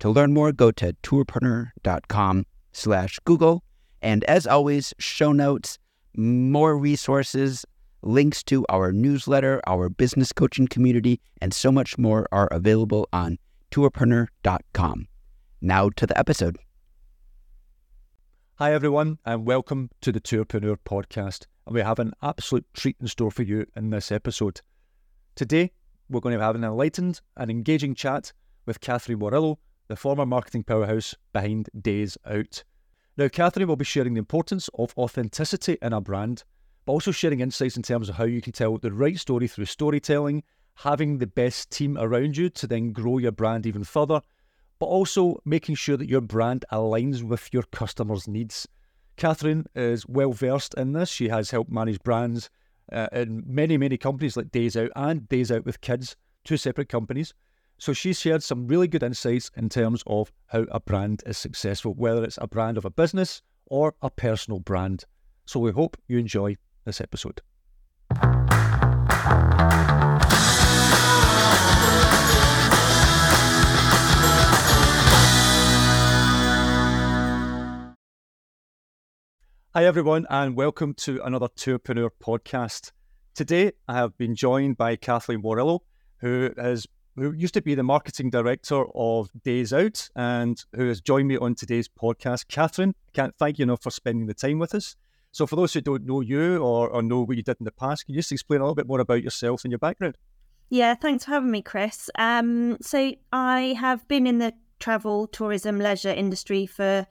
To learn more, go to tourpreneur.com slash Google. And as always, show notes, more resources, links to our newsletter, our business coaching community, and so much more are available on tourpreneur.com. Now to the episode. Hi, everyone, and welcome to the Tourpreneur podcast. And we have an absolute treat in store for you in this episode. Today, we're going to have an enlightened and engaging chat with Catherine Warrilow, the former marketing powerhouse behind Days Out. Now, Catherine will be sharing the importance of authenticity in a brand, but also sharing insights in terms of how you can tell the right story through storytelling, having the best team around you to then grow your brand even further, but also making sure that your brand aligns with your customers' needs. Catherine is well versed in this. She has helped manage brands uh, in many, many companies like Days Out and Days Out with Kids, two separate companies. So she shared some really good insights in terms of how a brand is successful, whether it's a brand of a business or a personal brand. So we hope you enjoy this episode. Hi, everyone, and welcome to another Tourpreneur podcast. Today, I have been joined by Kathleen Warrilow, who is who used to be the marketing director of Days Out and who has joined me on today's podcast. Catherine, can't thank you enough for spending the time with us. So, for those who don't know you or, or know what you did in the past, can you just explain a little bit more about yourself and your background? Yeah, thanks for having me, Chris. Um, so, I have been in the travel, tourism, leisure industry for,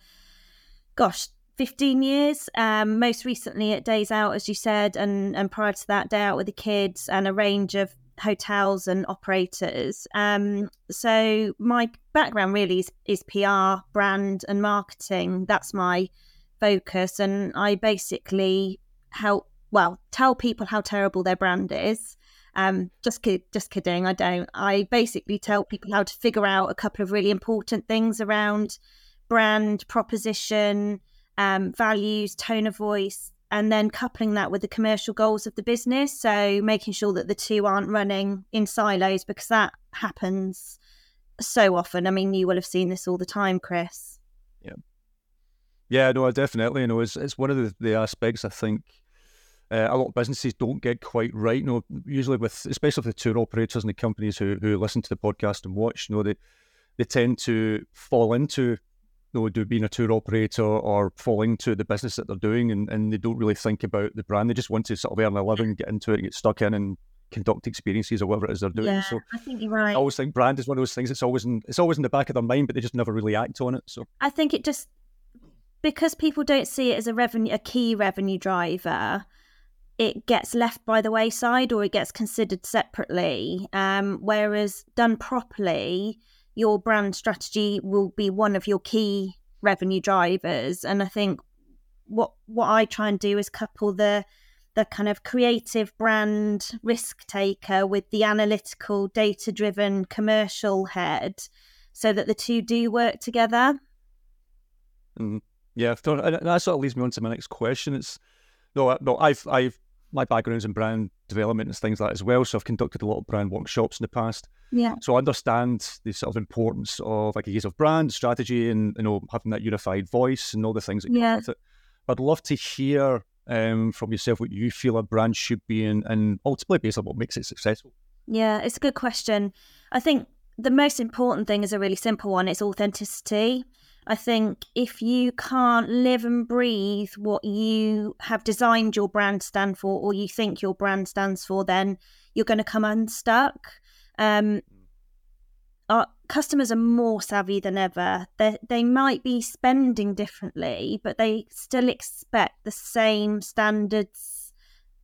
gosh, 15 years. Um, most recently at Days Out, as you said, and, and prior to that, Day Out with the Kids and a range of hotels and operators. Um, so my background really is, is PR, brand, and marketing. That's my focus, and I basically help. Well, tell people how terrible their brand is. Um, just kid, just kidding. I don't. I basically tell people how to figure out a couple of really important things around brand proposition, um, values, tone of voice, and then coupling that with the commercial goals of the business. So making sure that the two aren't running in silos because that happens so often. I mean, you will have seen this all the time, Chris. Yeah. Yeah, no, definitely. You know, it's, it's one of the, the aspects I think uh, a lot of businesses don't get quite right. You know, usually with, especially with the tour operators and the companies who, who listen to the podcast and watch, you know, they, they tend to fall into know, do being a tour operator or falling to the business that they're doing, and, and they don't really think about the brand. They just want to sort of earn a living, get into it, get stuck in, and conduct experiences or whatever it is they're doing. Yeah, so I think you're right. I always think brand is one of those things. It's always in it's always in the back of their mind, but they just never really act on it. So I think it just because people don't see it as a revenue a key revenue driver it gets left by the wayside or it gets considered separately um, whereas done properly your brand strategy will be one of your key revenue drivers. And I think what what I try and do is couple the the kind of creative brand risk taker with the analytical, data driven commercial head so that the two do work together. Mm, yeah, that sort of leads me on to my next question. It's no, no, I've, I've, my background's in brand development and things like that as well. So I've conducted a lot of brand workshops in the past. Yeah. So I understand the sort of importance of like a case of brand strategy and you know having that unified voice and all the things that come yeah. with it. I'd love to hear um, from yourself what you feel a brand should be and, and ultimately based on what makes it successful. Yeah, it's a good question. I think the most important thing is a really simple one. It's authenticity. I think if you can't live and breathe what you have designed your brand stand for or you think your brand stands for, then you're going to come unstuck. Um, our customers are more savvy than ever. They, they might be spending differently, but they still expect the same standards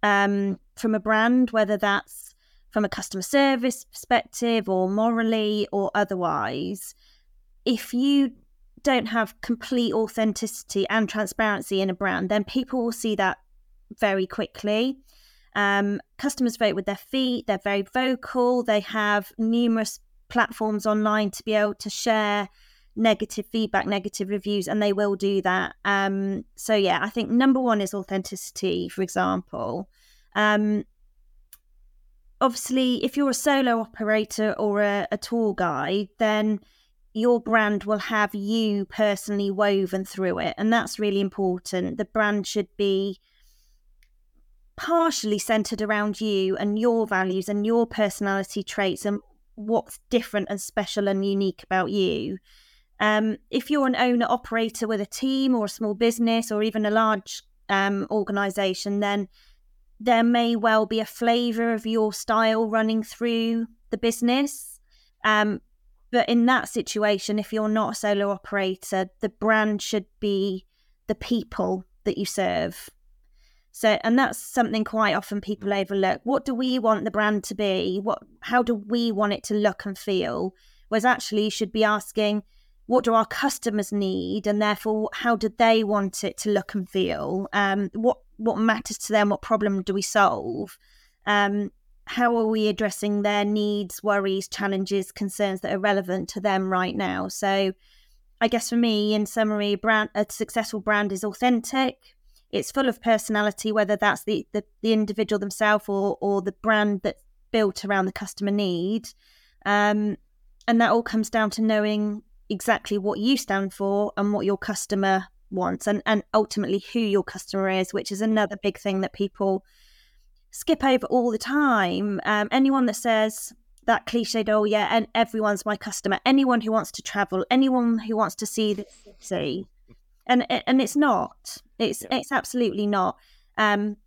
um, from a brand, whether that's from a customer service perspective or morally or otherwise. If you don't have complete authenticity and transparency in a brand, then people will see that very quickly. Um, customers vote with their feet, they're very vocal, they have numerous platforms online to be able to share negative feedback, negative reviews, and they will do that. Um, so, yeah, I think number one is authenticity, for example. Um, obviously, if you're a solo operator or a, a tour guide, then your brand will have you personally woven through it. And that's really important. The brand should be partially centered around you and your values and your personality traits and what's different and special and unique about you. Um, if you're an owner operator with a team or a small business or even a large um, organization, then there may well be a flavor of your style running through the business. Um, but in that situation, if you're not a solo operator, the brand should be the people that you serve. So, and that's something quite often people mm. overlook. What do we want the brand to be? What, how do we want it to look and feel? Whereas actually, you should be asking, what do our customers need, and therefore, how do they want it to look and feel? Um, what what matters to them? What problem do we solve? Um, how are we addressing their needs, worries, challenges, concerns that are relevant to them right now? So, I guess for me, in summary, brand a successful brand is authentic it's full of personality, whether that's the, the, the individual themselves or, or the brand that's built around the customer need. Um, and that all comes down to knowing exactly what you stand for and what your customer wants and, and ultimately who your customer is, which is another big thing that people skip over all the time. Um, anyone that says that cliched, oh yeah, and everyone's my customer, anyone who wants to travel, anyone who wants to see the city, and and it's not. It's yeah. it's absolutely not. Um,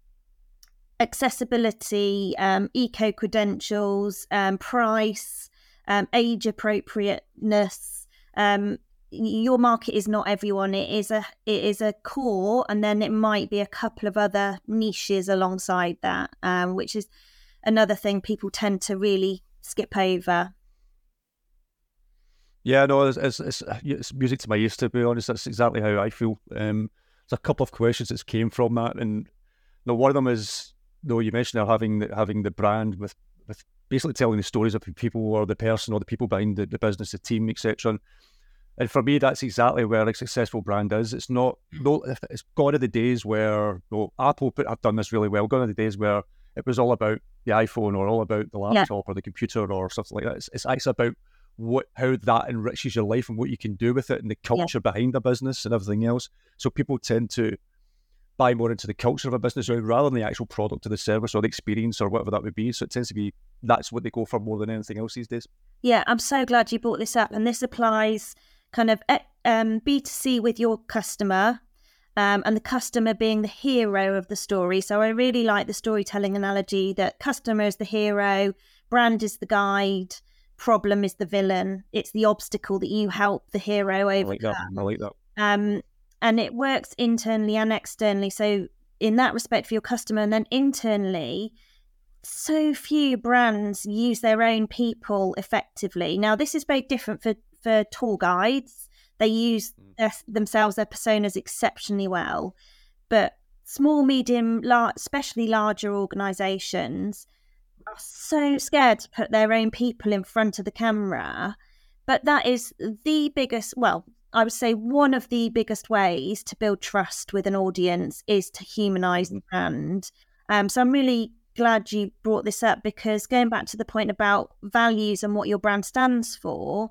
accessibility, um, eco credentials, um, price, um, age appropriateness. Um, your market is not everyone. It is a it is a core, and then it might be a couple of other niches alongside that, um, which is another thing people tend to really skip over. Yeah, no, it's, it's, it's, it's music to my ears, to be honest. That's exactly how I feel. Um, there's a couple of questions that came from that. And you know, one of them is, though you mentioned having the, having the brand with, with basically telling the stories of the people or the person or the people behind the, the business, the team, etc. And, for me, that's exactly where a successful brand is. It's not, hmm. no, it's gone of the days where, well, Apple put, I've done this really well, gone of the days where it was all about the iPhone or all about the laptop yeah. or the computer or something like that. It's, it's actually about what how that enriches your life and what you can do with it and the culture yeah. behind the business and everything else. So people tend to buy more into the culture of a business rather than the actual product or the service or the experience or whatever that would be. So it tends to be that's what they go for more than anything else these days. Yeah, I'm so glad you brought this up, and this applies kind of eh, um, B2C with your customer. Um, and the customer being the hero of the story. So I really like the storytelling analogy that customer is the hero, brand is the guide, problem is the villain. It's the obstacle that you help the hero overcome. I like that. I like that. Um, and it works internally and externally. So in that respect for your customer, and then internally, so few brands use their own people effectively. Now, this is very different for for tour guides. They use mm. their, themselves, their personas exceptionally well, but small, medium, large, especially larger organisations are so scared to put their own people in front of the camera. But that is the biggest, well, I would say one of the biggest ways to build trust with an audience is to humanize the brand. Um, so I'm really glad you brought this up because going back to the point about values and what your brand stands for,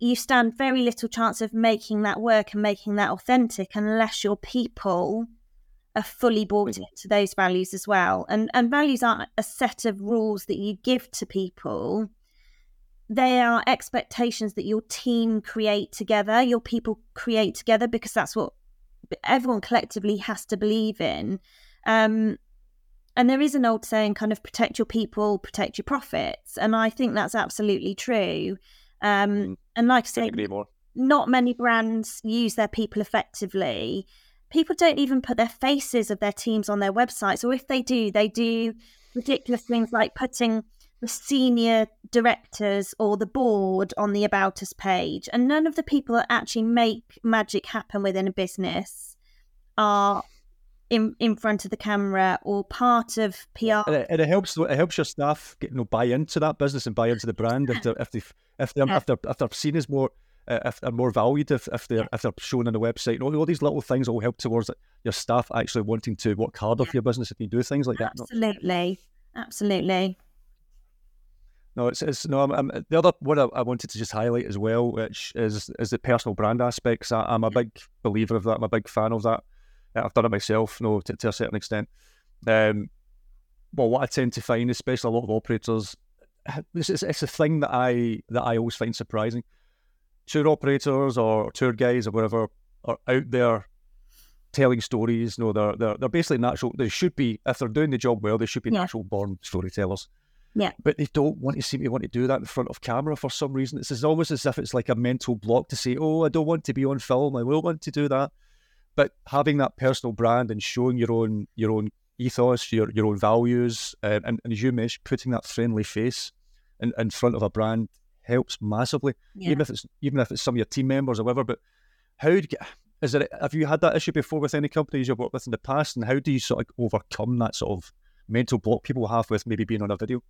you stand very little chance of making that work and making that authentic unless your people are fully bought mm. into those values as well. And and values aren't a set of rules that you give to people. They are expectations that your team create together, your people create together, because that's what everyone collectively has to believe in. Um, and there is an old saying, kind of protect your people, protect your profits. And I think that's absolutely true. Um, mm. and like I say, not many brands use their people effectively people don't even put their faces of their teams on their websites, or if they do, they do ridiculous things like putting the senior directors or the board on the About Us page. And none of the people that actually make magic happen within a business are in in front of the camera or part of PR. And it, and it helps. It helps your staff get you know buy into that business and buy into the brand if if they if they're if they're if they're seen as more uh, if they're more valued if, if they're if they're shown on the website. You know, all these little things will help towards your staff actually wanting to work harder for your business if you do things like that. Absolutely, absolutely. No, it's, it's no. I'm, I'm, the other one I, I, wanted to just highlight as well, which is is the personal brand aspects. I, am a big believer of that. I'm a big fan of that. I've done it myself, no, to, to a certain extent. Um, well, what I tend to find, especially a lot of operators, it's, it's, it's a thing that I that I always find surprising. Tour operators or tour guides or whatever are out there telling stories. No, they're they're they're basically natural. They should be if they're doing the job well. They should be yeah. natural born storytellers. Yeah. But they don't want to seem to want to do that in front of camera for some reason. It's almost as if it's like a mental block to say, "Oh, I don't want to be on film. I will want to do that." But having that personal brand and showing your own your own ethos, your your own values, uh, and, and as you mentioned, putting that friendly face in, in front of a brand helps massively. Yeah. Even if it's even if it's some of your team members or whatever. But how do you is it? Have you had that issue before with any companies you've worked with in the past, and how do you sort of overcome that sort of mental block people have with maybe being on a video?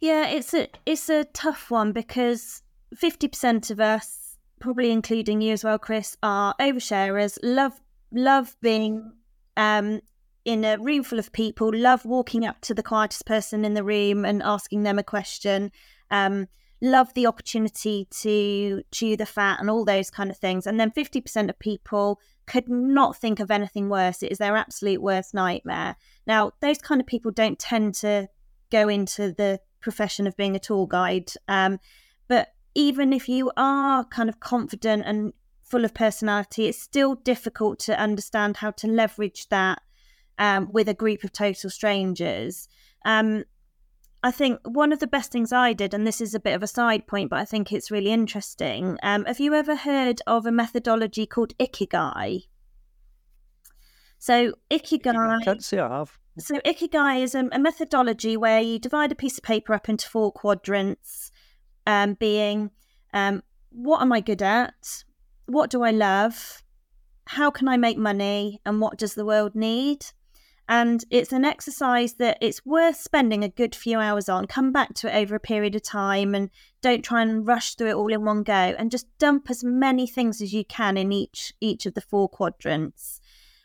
Yeah, it's a it's a tough one because fifty percent of us, probably including you as well, Chris, are oversharers. Love love being um, in a room full of people. Love walking up to the quietest person in the room and asking them a question. Um, love the opportunity to chew the fat and all those kind of things. And then fifty percent of people could not think of anything worse. It is their absolute worst nightmare. Now, those kind of people don't tend to go into the profession of being a tour guide. Um, but even if you are kind of confident and full of personality, it's still difficult to understand how to leverage that um, with a group of total strangers. Um, I think one of the best things I did, and this is a bit of a side point, but I think it's really interesting. Um, have you ever heard of a methodology called Ikigai? So Ikigai. I can't say I have. So, Ikigai is a, a, methodology where you divide a piece of paper up into four quadrants, um, being um, what am I good at? What do I love? How can I make money? And what does the world need? And it's an exercise that it's worth spending a good few hours on. Come back to it over a period of time and don't try and rush through it all in one go and just dump as many things as you can in each each of the four quadrants.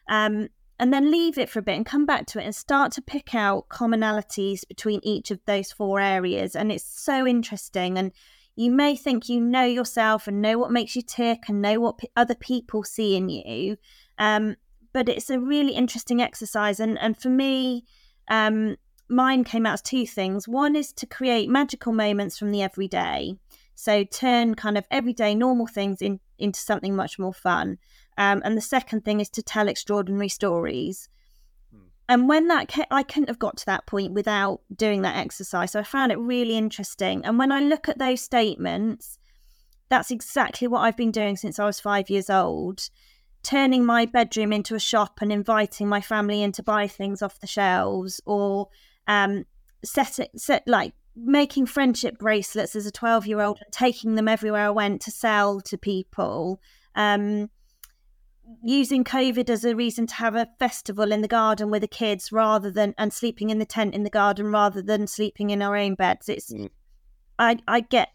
Um, and then leave it for a bit and come back to it and start to pick out commonalities between each of those four areas. And it's so interesting. And you may think you know yourself and know what makes you tick and know what p- other people see in you. Um, but it's a really interesting exercise. And, and for me, um, mine came out as two things. One is to create magical moments from the everyday. So turn kind of everyday normal things in, into something much more fun. Um, and the second thing is to tell extraordinary stories. Hmm. And when that, I couldn't have got to that point without doing that exercise. So I found it really interesting. And when I look at those statements, that's exactly what I've been doing since I was five years old turning my bedroom into a shop and inviting my family in to buy things off the shelves or um, set it, set like making friendship bracelets as a 12 year old and taking them everywhere I went to sell to people. Um, using COVID as a reason to have a festival in the garden with the kids rather than and sleeping in the tent in the garden rather than sleeping in our own beds. It's mm. I I get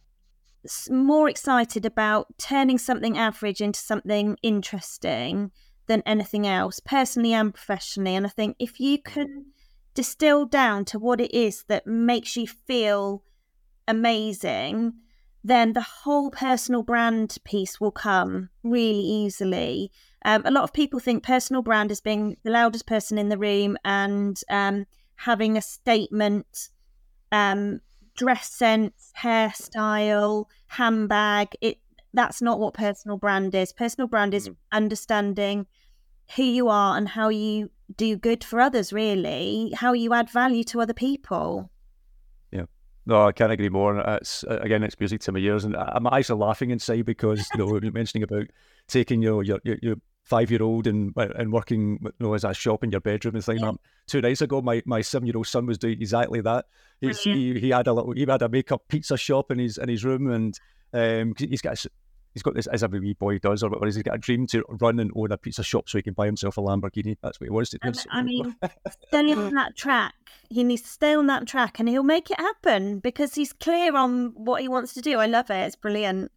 more excited about turning something average into something interesting than anything else, personally and professionally. And I think if you can distill down to what it is that makes you feel amazing, then the whole personal brand piece will come really easily. Um, a lot of people think personal brand is being the loudest person in the room and um, having a statement, um, dress sense, hairstyle, handbag. It that's not what personal brand is. Personal brand is mm. understanding who you are and how you do good for others. Really, how you add value to other people. Yeah, no, I can't agree more. It's again, it's music to my ears, and I'm actually laughing inside because you know mentioning about taking your your your five year old and and working you know as a shop in your bedroom and things. Yeah. Two nights ago, my, my seven year old son was doing exactly that. He's, he, he had a little he had a makeup pizza shop in his in his room and um, he's got he's got this as every wee boy does or whatever. He's got a dream to run and own a pizza shop so he can buy himself a Lamborghini. That's what he wants to do. I mean, stay on that track. He needs to stay on that track and he'll make it happen because he's clear on what he wants to do. I love it. It's brilliant.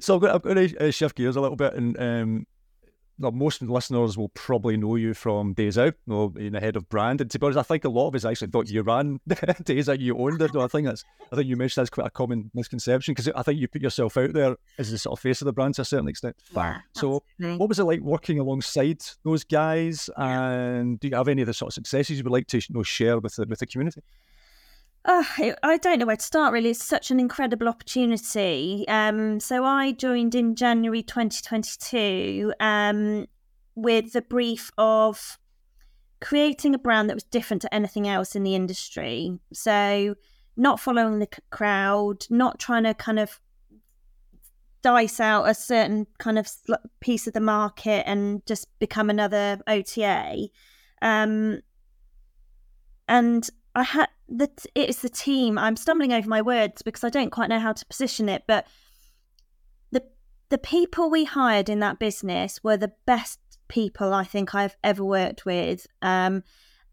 So I'm going, I'm going to uh, shift gears a little bit, and um, well, most listeners will probably know you from Days Out, you know, in the head of brand. And to be honest, I think a lot of us actually thought you ran Days Out, you owned it. No, I think that's, I think you mentioned that's quite a common misconception because I think you put yourself out there as the sort of face of the brand to a certain extent. Yeah, so, what was it like working alongside those guys? And do you have any of the sort of successes you would like to you know, share with the with the community? Oh, I don't know where to start. Really, it's such an incredible opportunity. Um, so I joined in January 2022 um, with the brief of creating a brand that was different to anything else in the industry. So not following the crowd, not trying to kind of dice out a certain kind of piece of the market and just become another OTA. Um, and I had the it's the team. I'm stumbling over my words because I don't quite know how to position it, but the the people we hired in that business were the best people I think I've ever worked with. Um,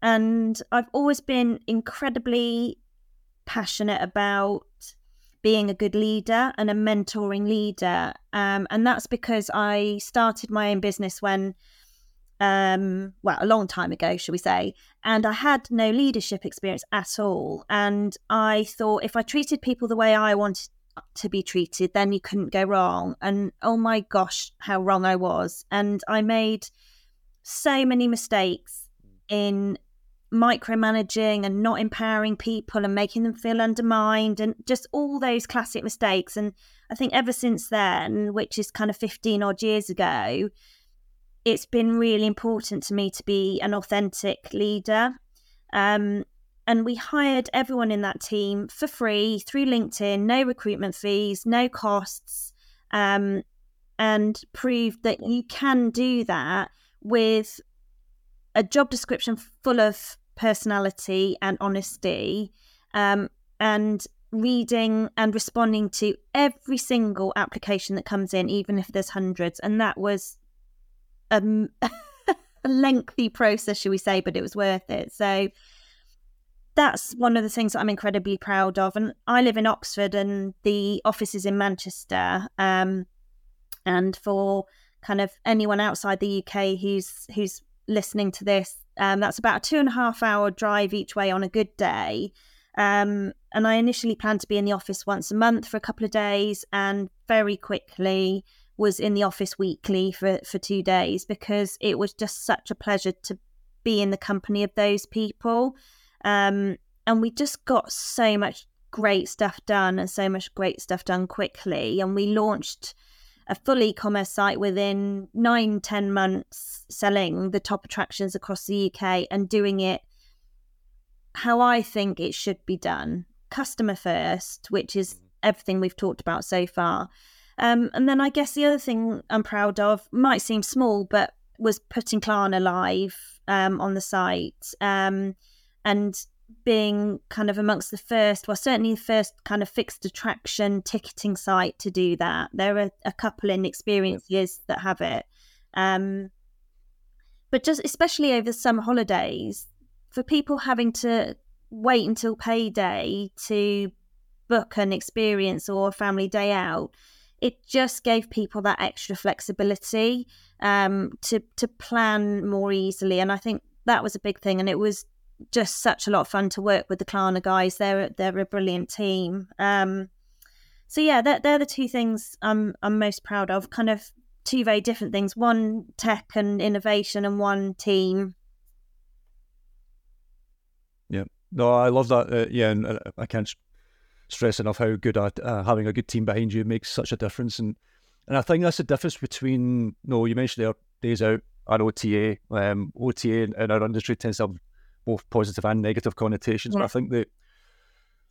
and I've always been incredibly passionate about being a good leader and a mentoring leader. Um, and that's because I started my own business when um, well, a long time ago, shall we say. And I had no leadership experience at all. And I thought if I treated people the way I wanted to be treated, then you couldn't go wrong. And oh my gosh, how wrong I was. And I made so many mistakes in micromanaging and not empowering people and making them feel undermined and just all those classic mistakes. And I think ever since then, which is kind of 15 odd years ago, it's been really important to me to be an authentic leader. Um, and we hired everyone in that team for free through LinkedIn, no recruitment fees, no costs, um, and proved that you can do that with a job description full of personality and honesty, um, and reading and responding to every single application that comes in, even if there's hundreds. And that was a, lengthy process, should we say, but it was worth it. So that's one of the things that I'm incredibly proud of. And I live in Oxford, and the office is in Manchester. Um, and for kind of anyone outside the UK who's who's listening to this, um, that's about a two and a half hour drive each way on a good day. Um, and I initially planned to be in the office once a month for a couple of days, and very quickly was in the office weekly for, for two days because it was just such a pleasure to be in the company of those people. Um, and we just got so much great stuff done and so much great stuff done quickly. And we launched a full e-commerce site within nine, ten months, selling the top attractions across the UK and doing it how I think it should be done. Customer first, which is mm. everything we've talked about so far. Um, and then I guess the other thing I'm proud of might seem small, but was putting Klarna live um, on the site um, and being kind of amongst the first, well, certainly the first kind of fixed attraction ticketing site to do that. There are a couple in experience years that have it. Um, but just especially over the summer holidays, for people having to wait until payday to book an experience or a family day out, it just gave people that extra flexibility um, to to plan more easily, and I think that was a big thing. And it was just such a lot of fun to work with the Klarna guys. They're they're a brilliant team. Um, so yeah, they're, they're the two things I'm I'm most proud of. Kind of two very different things: one tech and innovation, and one team. Yeah, no, I love that. Uh, yeah, and uh, I can't stress enough how good at uh, having a good team behind you makes such a difference. And and I think that's the difference between, you no, know, you mentioned there days out and OTA. Um, OTA in our industry tends to have both positive and negative connotations. Yeah. But I think the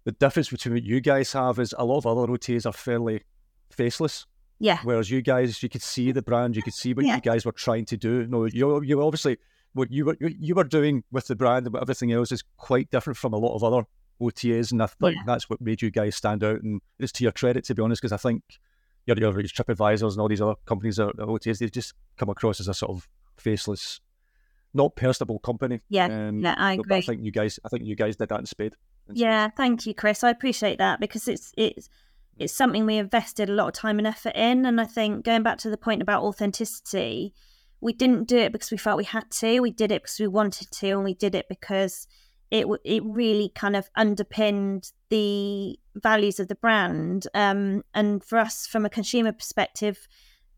the difference between what you guys have is a lot of other OTAs are fairly faceless. Yeah. Whereas you guys, you could see the brand, you could see what Yeah. you guys were trying to do. No, you you obviously what you were you were doing with the brand and everything else is quite different from a lot of other OTAs, and I think Yeah. that's what made you guys stand out. And it's to your credit, to be honest, because I think your your trip advisors and all these other companies that are OTAs, they've just come across as a sort of faceless, not personable company. Yeah. Um, yeah, I but agree. I think you guys, I think you guys did that in spade. in. Yeah, thank you, Chris. I appreciate that because it's it's it's something we invested a lot of time and effort in, and I think going back to the point about authenticity, we didn't do it because we felt we had to. We did it because we wanted to, and we did it because it it really kind of underpinned the values of the brand. Um, and for us, from a consumer perspective,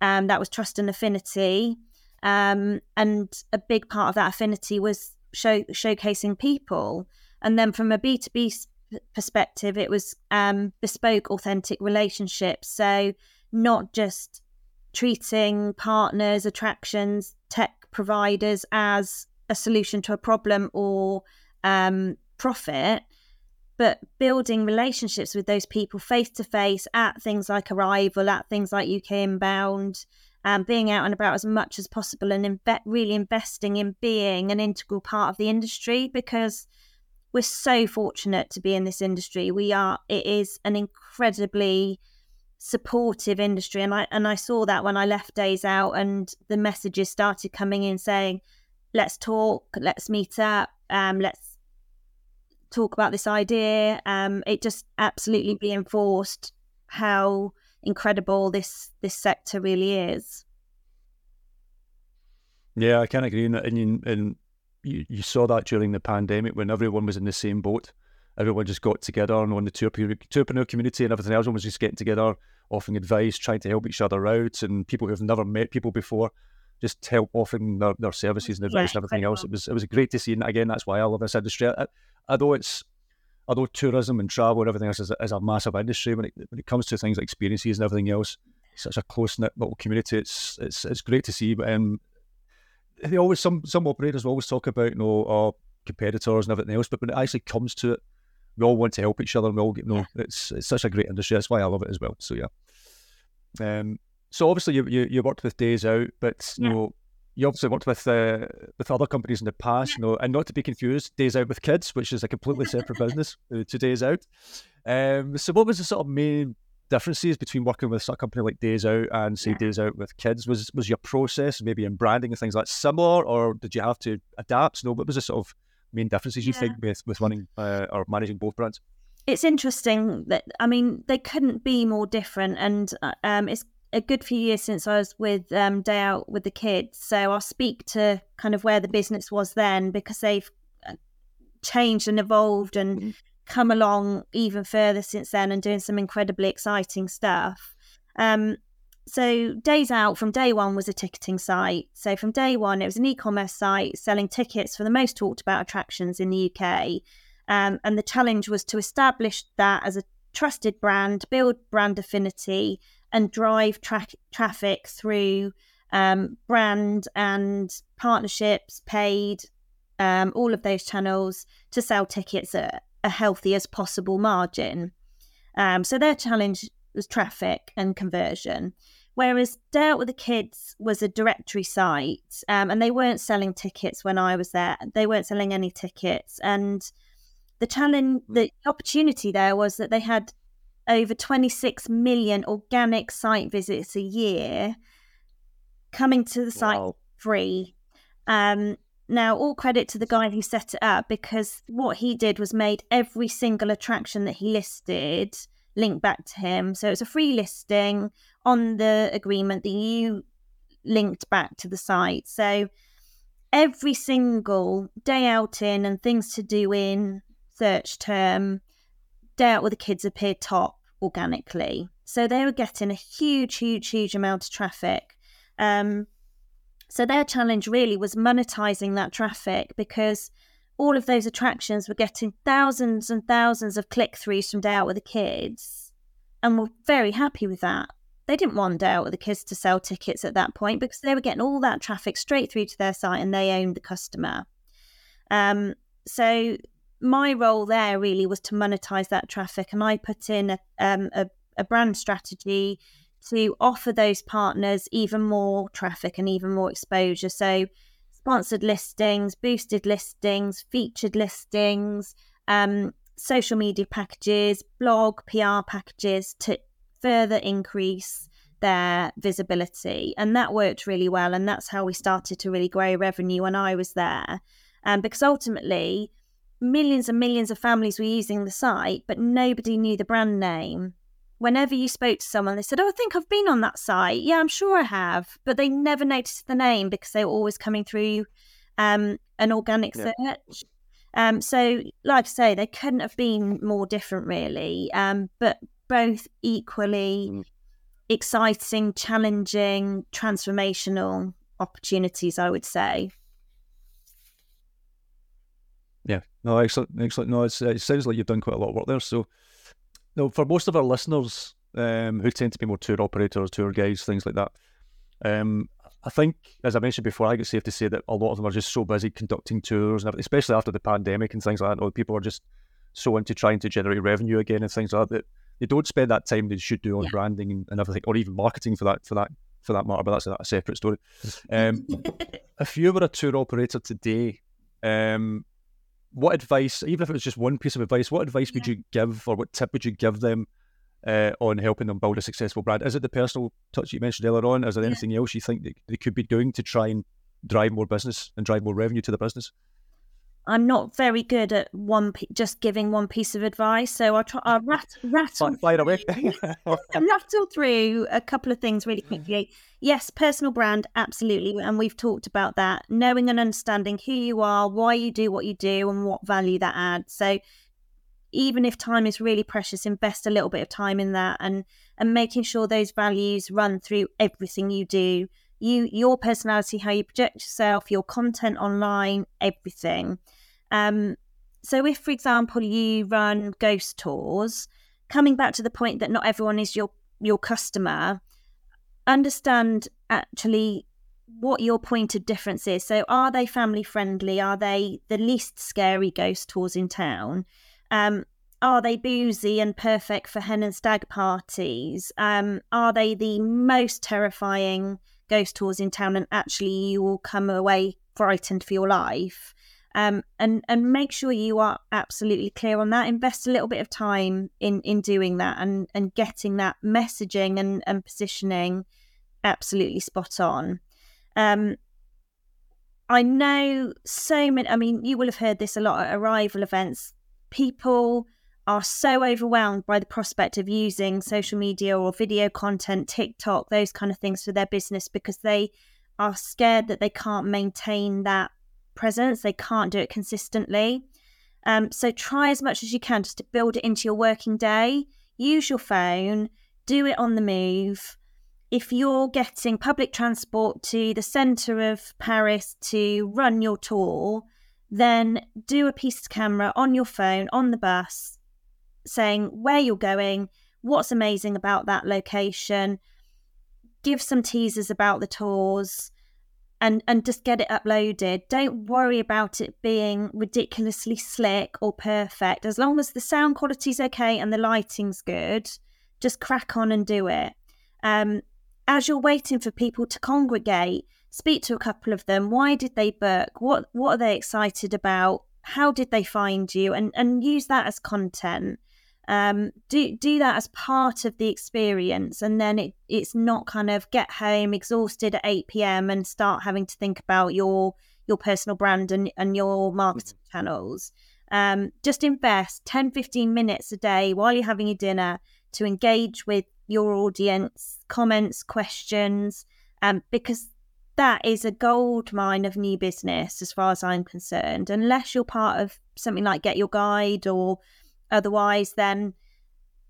um, that was trust and affinity. Um, and a big part of that affinity was show, showcasing people. And then from a B two B perspective, it was um, bespoke, authentic relationships. So not just treating partners, attractions, tech providers as a solution to a problem or um, profit, but building relationships with those people face to face at things like Arival, at things like UK Inbound, um, being out and about as much as possible and really investing in being an integral part of the industry because we're so fortunate to be in this industry. We are, it is an incredibly supportive industry. And I, and I saw that when I left Days Out and the messages started coming in saying, let's talk, let's meet up, um, let's talk about this idea. Um, it just absolutely reinforced how incredible this this sector really is. Yeah, I can agree. And, and, you, and you, you saw that during the pandemic when everyone was in the same boat. Everyone just got together and on the tourpreneur community and everything else, everyone was just getting together, offering advice, trying to help each other out. And people who've never met people before just help offering their, their services and advice Yeah, and everything else. It was it was great to see. And again, that's why I love this industry. I, although it's although tourism and travel and everything else is a, is a massive industry, when it when it comes to things like experiences and everything else, such a close knit little community. It's it's it's great to see. But um, they always some some operators will always talk about you know our competitors and everything else, but when it actually comes to it, we all want to help each other. and We all get you know it's it's such a great industry. That's why I love it as well. So yeah. Um. So obviously you you, you worked with Days Out, but you Yeah. know you obviously worked with uh, with other companies in the past, you know, and not to be confused, Days Out with Kids, which is a completely separate business uh, to Days Out. Um. So what was the sort of main differences between working with a company like Days Out and say. Days Out with Kids? Was was your process maybe in branding and things like similar, or did you have to adapt? No, what was the sort of main differences you Yeah. think with with running uh, or managing both brands? It's interesting that I mean they couldn't be more different, and uh, um, it's a good few years since I was with um, Day Out with the kids, so I'll speak to kind of where the business was then because they've uh, changed and evolved and Mhm. come along even further since then and doing some incredibly exciting stuff. Um, so Days Out from day one was a ticketing site. So from day one, it was an e-commerce site selling tickets for the most talked about attractions in the UK. Um, and the challenge was to establish that as a trusted brand, build brand affinity, and drive tra- traffic through um, brand and partnerships, paid, um, all of those channels to sell tickets at a healthy as possible margin. Um, so their challenge was traffic and conversion. Whereas Day Out with the Kids was a directory site, um, and they weren't selling tickets when I was there. They weren't selling any tickets, and the challenge, the opportunity there was that they had over 26 million organic site visits a year coming to the site Wow. free. Um, now, all credit to the guy who set it up because what he did was made every single attraction that he listed link back to him. So it's a free listing on the agreement that you linked back to the site. So every single day out in and things to do in search term, day out with the kids appeared top organically. So they were getting a huge, huge, huge amount of traffic. Um, so their challenge really was monetizing that traffic because all of those attractions were getting thousands and thousands of click throughs from Day Out with the Kids and were very happy with that. They didn't want Day Out with the Kids to sell tickets at that point because they were getting all that traffic straight through to their site and they owned the customer. Um, so my role there really was to monetize that traffic and I put in a, um, a, a brand strategy to offer those partners even more traffic and even more exposure. So, sponsored listings, boosted listings, featured listings, um, social media packages, blog, PR packages to further increase their visibility. And that worked really well. And that's how we started to really grow revenue when I was there. Um, because ultimately, millions and millions of families were using the site, but nobody knew the brand name. Whenever you spoke to someone, they said, Oh, I think I've been on that site. Yeah, I'm sure I have. But they never noticed the name because they were always coming through um, an organic yeah. search. Um, so, like I say, they couldn't have been more different, really, um, but both equally mm. exciting, challenging, transformational opportunities, I would say. Yeah, no, excellent, excellent. No, it sounds like you've done quite a lot of work there. So, no, for most of our listeners um, who tend to be more tour operators, tour guides, things like that, um, I think, as I mentioned before, I think it's safe to say that a lot of them are just so busy conducting tours, and especially after the pandemic and things like that. people are just so into trying to generate revenue again and things like that. They don't spend that time they should do on yeah. branding and, and, everything, or even marketing for that for that for that matter. But that's a, a separate story. Um, if you were a tour operator today, um, what advice, even if it was just one piece of advice, what advice would you give, or what tip would you give them uh, on helping them build a successful brand? Is it the personal touch you mentioned earlier on? Is there anything else you think that they could be doing to try and drive more business and drive more revenue to the business? I'm not very good at one just giving one piece of advice, so I'll try. I'll rat, rattle, away. rattle through a couple of things really quickly. Yes, personal brand, absolutely, and we've talked about that. Knowing and understanding who you are, why you do what you do, and what value that adds. So, even if time is really precious, invest a little bit of time in that, and and making sure those values run through everything you do you your personality how you project yourself your content online everything. Um, so if for example you run ghost tours coming back to the point that not everyone is your your customer understand actually what your point of difference is. So are they family friendly? Are they the least scary ghost tours in town? Um, are they boozy and perfect for hen and stag parties? Um, are they the most terrifying ghost tours in town and actually you will come away frightened for your life. Um, and and make sure you are absolutely clear on that. Invest a little bit of time in in doing that and and getting that messaging and and positioning absolutely spot on. Um, I know so many I mean you will have heard this a lot at Arival events. People are so overwhelmed by the prospect of using social media or video content, TikTok, those kind of things for their business because they are scared that they can't maintain that presence. They can't do it consistently. Um, so try as much as you can just to build it into your working day. Use your phone, do it on the move. If you're getting public transport to the centre of Paris to run your tour, then do a piece of camera on your phone on the bus saying where you're going, what's amazing about that location, give some teasers about the tours and and just get it uploaded. Don't worry about it being ridiculously slick or perfect. As long as the sound quality's okay and the lighting's good, just crack on and do it. Um, as you're waiting for people to congregate, speak to a couple of them. Why did they book? What what are they excited about? How did they find you? And and use that as content um, do do that as part of the experience, and then it it's not kind of get home exhausted at eight pm and start having to think about your your personal brand and, and your marketing mm-hmm. channels. Um, just invest 10, 15 minutes a day while you're having your dinner to engage with your audience, comments, questions, um, because that is a gold mine of new business as far as I'm concerned. Unless you're part of something like Get Your Guide or Otherwise, then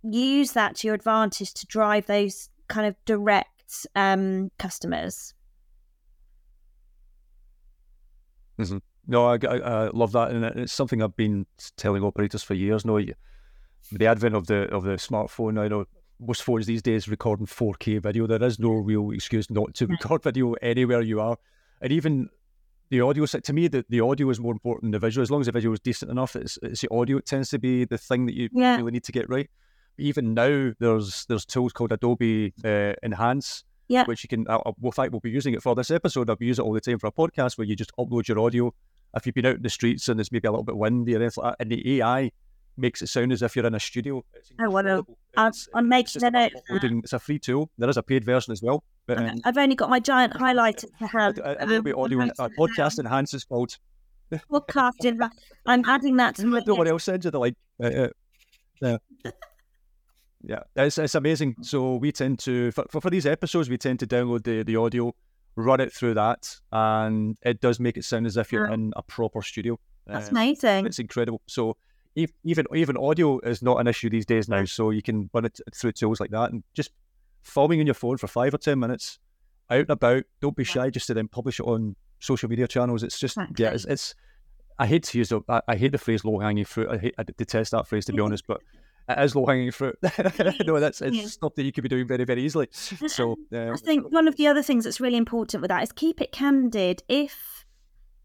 use that to your advantage to drive those kind of direct um, customers. Mm-hmm. No, I, I, I, love that, and it's something I've been telling operators for years. No, the advent of the of the smartphone, I know most phones these days recording 4K video. There is no real excuse not to record video anywhere you are, and even the audio to me the, the audio is more important than the visual as long as the visual is decent enough it's, it's the audio it tends to be the thing that you yeah. really need to get right even now there's there's tools called Adobe uh, Enhance, Yeah. which you can. I, I, in fact, we'll be using it for this episode. I'll be using it all the time for a podcast where you just upload your audio. If you've been out in the streets and it's maybe a little bit windy or anything like that, and the AI makes it sound as if you're in a studio. I wanna- incredible. I'm- I'm making a note It's a free tool. There is a paid version as well. But um, I've only got my giant highlighter to have. Ad- um, Adobe Audio uh, it podcast down. enhance called. Podcasting. I'm adding that to my one else sends you the link. Uh, uh, yeah. yeah, it's, it's amazing. So we tend to for, for, for these episodes we tend to download the, the audio, run it through that, and it does make it sound as if you're Yeah. in a proper studio. That's Um, amazing. it's incredible. So even even audio is not an issue these days now. So you can run it through tools like that and just filming on your phone for five or ten minutes, out and about. Don't be shy just to then publish it on social media channels. It's just yeah, it's, it's I hate to use the I, I hate the phrase low hanging fruit. I hate I detest that phrase to be honest, but it is low hanging fruit. no, that's it's Yeah. stuff that you could be doing very very easily. So uh, I think one of the other things that's really important with that is keep it candid. If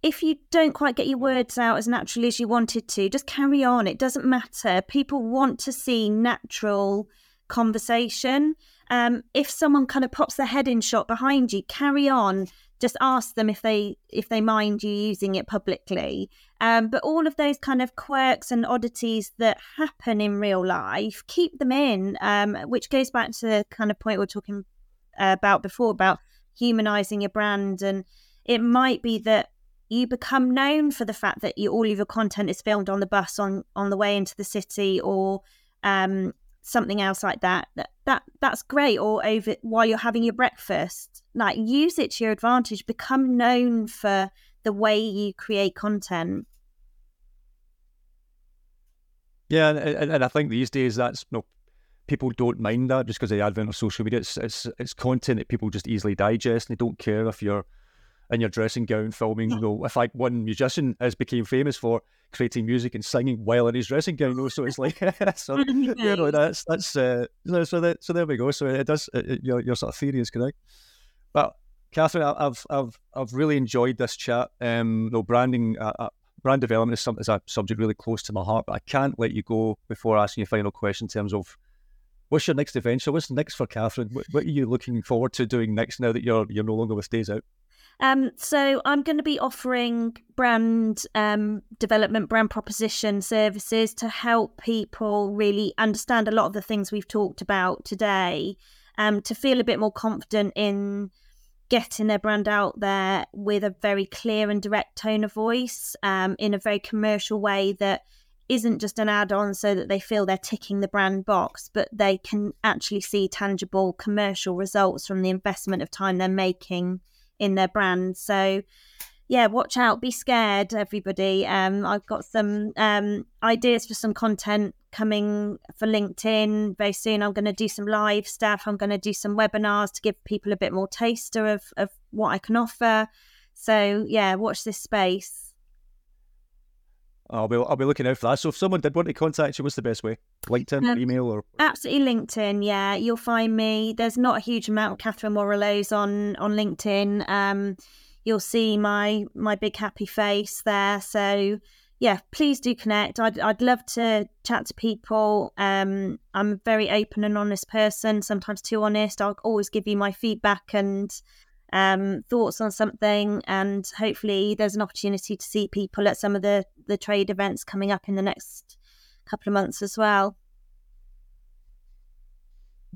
if you don't quite get your words out as naturally as you wanted to, just carry on. It doesn't matter. People want to see natural conversation. Um, if someone kind of pops their head in shot behind you, carry on. Just ask them if they if they mind you using it publicly. Um, but all of those kind of quirks and oddities that happen in real life, keep them in. Um, which goes back to the kind of point we we're talking about before about humanizing your brand and it might be that you become known for the fact that you, all of your content is filmed on the bus on on the way into the city or um, something else like that that that that's great or over while you're having your breakfast. Like use it to your advantage. Become known for the way you create content. Yeah, and, and, I think these days that's you know, people don't mind that just because of the advent of social media. It's, it's it's content that people just easily digest, and they don't care if you're in your dressing gown filming. You know, in fact, one musician has became famous for creating music and singing while in his dressing gown. You know, so it's like so you know that's that's uh, so so, that, so there we go. So it does it, it- your your sort of theory is correct. But Catherine, I- I've I've I've really enjoyed this chat. Um, no branding. Uh, uh, brand development is, some, is a subject really close to my heart, but I can't let you go before asking you a final question in terms of what's your next adventure? What's next for Catherine? What, what are you looking forward to doing next now that you're you're no longer with Days Out? Um, so I'm going to be offering brand um, development, brand proposition services to help people really understand a lot of the things we've talked about today, um, to feel a bit more confident in getting their brand out there with a very clear and direct tone of voice, um, in a very commercial way that isn't just an add-on so that they feel they're ticking the brand box, but they can actually see tangible commercial results from the investment of time they're making in their brand. So yeah, watch out, be scared, everybody. Um, I've got some um, ideas for some content coming for LinkedIn very soon. I'm going to do some live stuff. I'm going to do some webinars to give people a bit more taster of, of what I can offer. So yeah, watch this space. I'll be I'll be looking out for that. So if someone did want to contact you, what's the best way? LinkedIn, Um, email, or Absolutely LinkedIn, yeah. You'll find me. There's not a huge amount of Catherine Warrilow's on on LinkedIn. Um, you'll see my my big happy face there. So yeah, please do connect. I'd I'd love to chat to people. Um, I'm a very open and honest person. Sometimes too honest. I'll always give you my feedback and um, thoughts on something, and hopefully there's an opportunity to see people at some of the the trade events coming up in the next couple of months as well.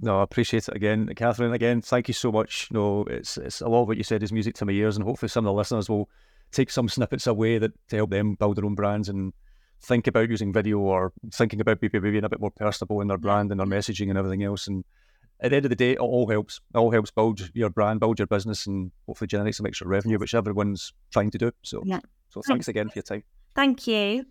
no, I appreciate it again, Catherine. Again, thank you so much. No, it's it's a lot of what you said is music to my ears, and hopefully some of the listeners will take some snippets away that to help them build their own brands and think about using video or thinking about maybe being a bit more personable in their brand and their messaging and everything else. And at the end of the day, it all helps. It all helps build your brand, build your business, and hopefully generate some extra revenue, which everyone's trying to do. So, Yeah. so thanks again for your time. Thank you.